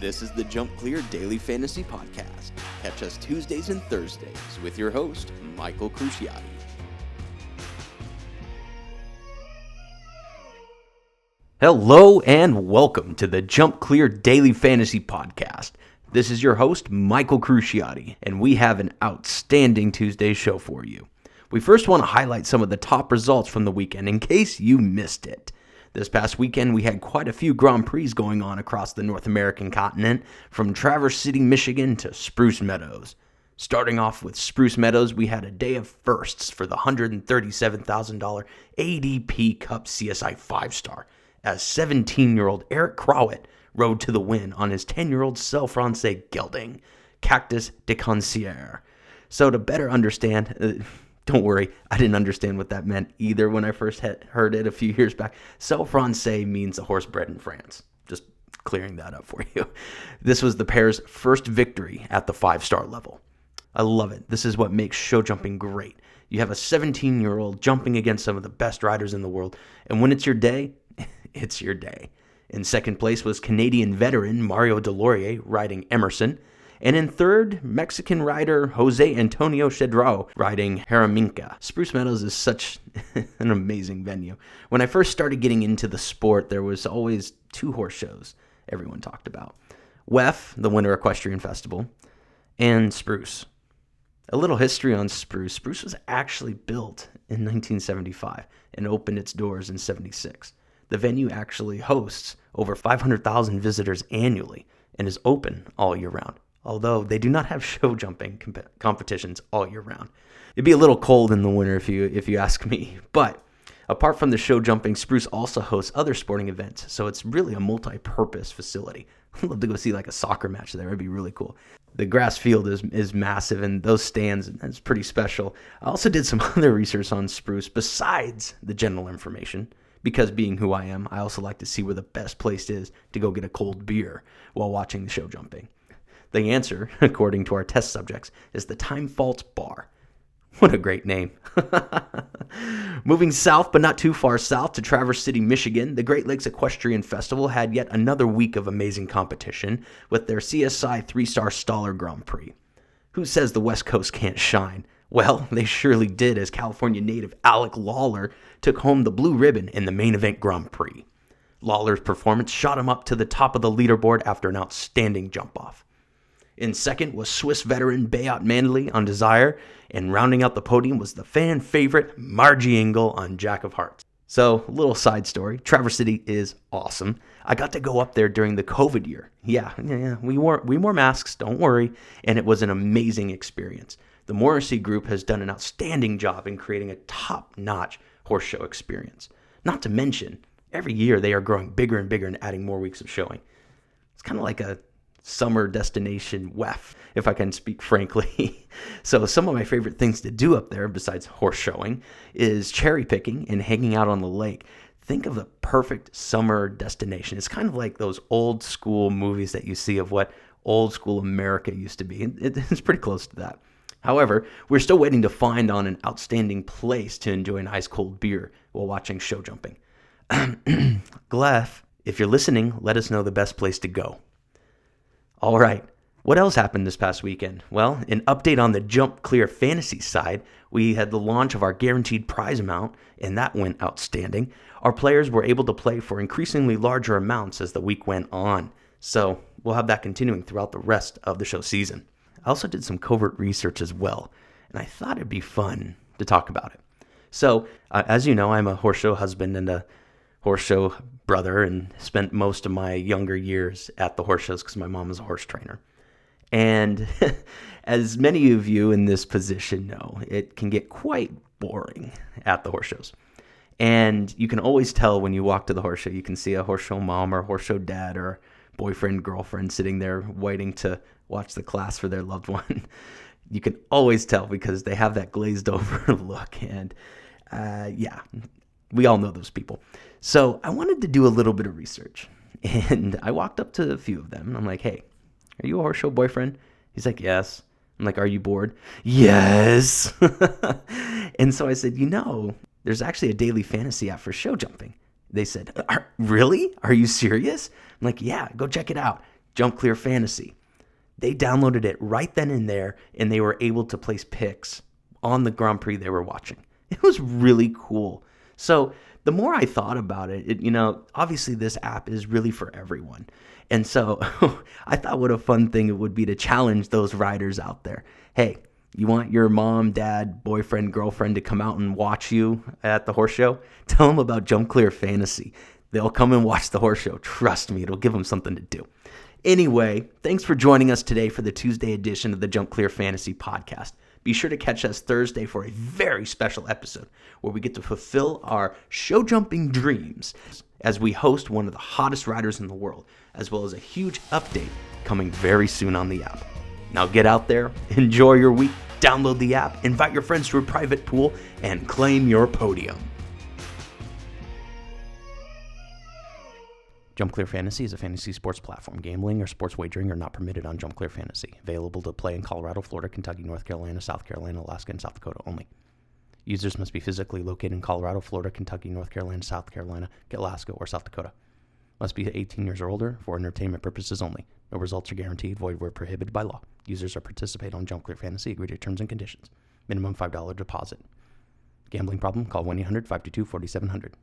This is the Jump Clear Daily Fantasy Podcast. Catch us Tuesdays and Thursdays with your host, Michael Cruciati. Hello and welcome to the Jump Clear Daily Fantasy Podcast. This is your host, Michael Cruciati, and we have an outstanding Tuesday show for you. We first want to highlight some of the top results from the weekend in case you missed it. This past weekend, we had quite a few Grand Prix going on across the North American continent, from Traverse City, Michigan to Spruce Meadows. Starting off with Spruce Meadows, we had a day of firsts for the $137,000 ADP Cup CSI 5 star, as 17 year old Eric Crowett rode to the win on his 10 year old Selle Français gelding, Cactus de Concierge. So, to better understand, uh, don't worry, I didn't understand what that meant either when I first heard it a few years back. Selle Français means a horse bred in France. Just clearing that up for you. This was the pair's first victory at the five star level. I love it. This is what makes show jumping great. You have a 17 year old jumping against some of the best riders in the world, and when it's your day, it's your day. In second place was Canadian veteran Mario Deslauriers riding Emerson. And in third, Mexican rider Jose Antonio Chedraui riding Jaraminca. Spruce Meadows is such an amazing venue. When I first started getting into the sport, there was always two horse shows everyone talked about. WEF, the Winter Equestrian Festival, and Spruce. A little history on Spruce. Spruce was actually built in 1975 and opened its doors in 76. The venue actually hosts over 500,000 visitors annually and is open all year round although they do not have show jumping comp- competitions all year round. It'd be a little cold in the winter if you if you ask me. But apart from the show jumping, Spruce also hosts other sporting events, so it's really a multi-purpose facility. I'd love to go see like a soccer match there. It'd be really cool. The grass field is is massive, and those stands that's pretty special. I also did some other research on Spruce besides the general information. Because being who I am, I also like to see where the best place is to go get a cold beer while watching the show jumping. The answer, according to our test subjects, is the Time Faults Bar. What a great name. Moving south, but not too far south, to Traverse City, Michigan, the Great Lakes Equestrian Festival had yet another week of amazing competition with their CSI three star Staller Grand Prix. Who says the West Coast can't shine? Well, they surely did as California native Alec Lawler took home the blue ribbon in the main event Grand Prix. Lawler's performance shot him up to the top of the leaderboard after an outstanding jump off. In second was Swiss veteran Beat Mändli on Desire, and rounding out the podium was the fan favorite Margie Engle on Jack of Hearts. So, little side story Traverse City is awesome. I got to go up there during the COVID year. Yeah, yeah, yeah. We wore, we wore masks, don't worry. And it was an amazing experience. The Morrissey Group has done an outstanding job in creating a top notch horse show experience. Not to mention, every year they are growing bigger and bigger and adding more weeks of showing. It's kind of like a summer destination WEF, if I can speak frankly. so, some of my favorite things to do up there, besides horse showing, is cherry picking and hanging out on the lake. Think of the perfect summer destination. It's kind of like those old school movies that you see of what old school America used to be. It's pretty close to that. However, we're still waiting to find on an outstanding place to enjoy an ice cold beer while watching show jumping. GLEF, if you're listening, let us know the best place to go. All right. What else happened this past weekend? Well, an update on the Jump Clear fantasy side. We had the launch of our guaranteed prize amount, and that went outstanding. Our players were able to play for increasingly larger amounts as the week went on. So we'll have that continuing throughout the rest of the show season. I also did some covert research as well, and I thought it'd be fun to talk about it. So, uh, as you know, I'm a horse show husband and a horse show brother and spent most of my younger years at the horse shows because my mom was a horse trainer. And as many of you in this position know, it can get quite boring at the horse shows. And you can always tell when you walk to the horse show, you can see a horse show mom or horse show dad or boyfriend, girlfriend sitting there waiting to watch the class for their loved one. you can always tell because they have that glazed over look. And uh, yeah, we all know those people. So I wanted to do a little bit of research. And I walked up to a few of them. I'm like, hey, are you a horse show boyfriend? He's like, yes. I'm like, are you bored? Yes. and so I said, you know, there's actually a daily fantasy app for show jumping. They said, really? Are you serious? I'm like, yeah, go check it out. Jump Clear Fantasy. They downloaded it right then and there, and they were able to place picks on the Grand Prix they were watching. It was really cool. So the more I thought about it, it you know, obviously this app is really for everyone. And so I thought what a fun thing it would be to challenge those riders out there. Hey, you want your mom, dad, boyfriend, girlfriend to come out and watch you at the horse show? Tell them about Jump Clear Fantasy. They'll come and watch the horse show. Trust me, it'll give them something to do. Anyway, thanks for joining us today for the Tuesday edition of the Jump Clear Fantasy podcast. Be sure to catch us Thursday for a very special episode where we get to fulfill our show jumping dreams as we host one of the hottest riders in the world, as well as a huge update coming very soon on the app. Now get out there, enjoy your week, download the app, invite your friends to a private pool, and claim your podium. Jump Clear Fantasy is a fantasy sports platform. Gambling or sports wagering are not permitted on Jump Clear Fantasy. Available to play in Colorado, Florida, Kentucky, North Carolina, South Carolina, Alaska, and South Dakota only. Users must be physically located in Colorado, Florida, Kentucky, North Carolina, South Carolina, Alaska, or South Dakota. Must be 18 years or older for entertainment purposes only. No results are guaranteed, void where prohibited by law. Users are participate on Jump Clear Fantasy, agree to terms and conditions. Minimum $5 deposit. Gambling problem? Call 1 800 522 4700.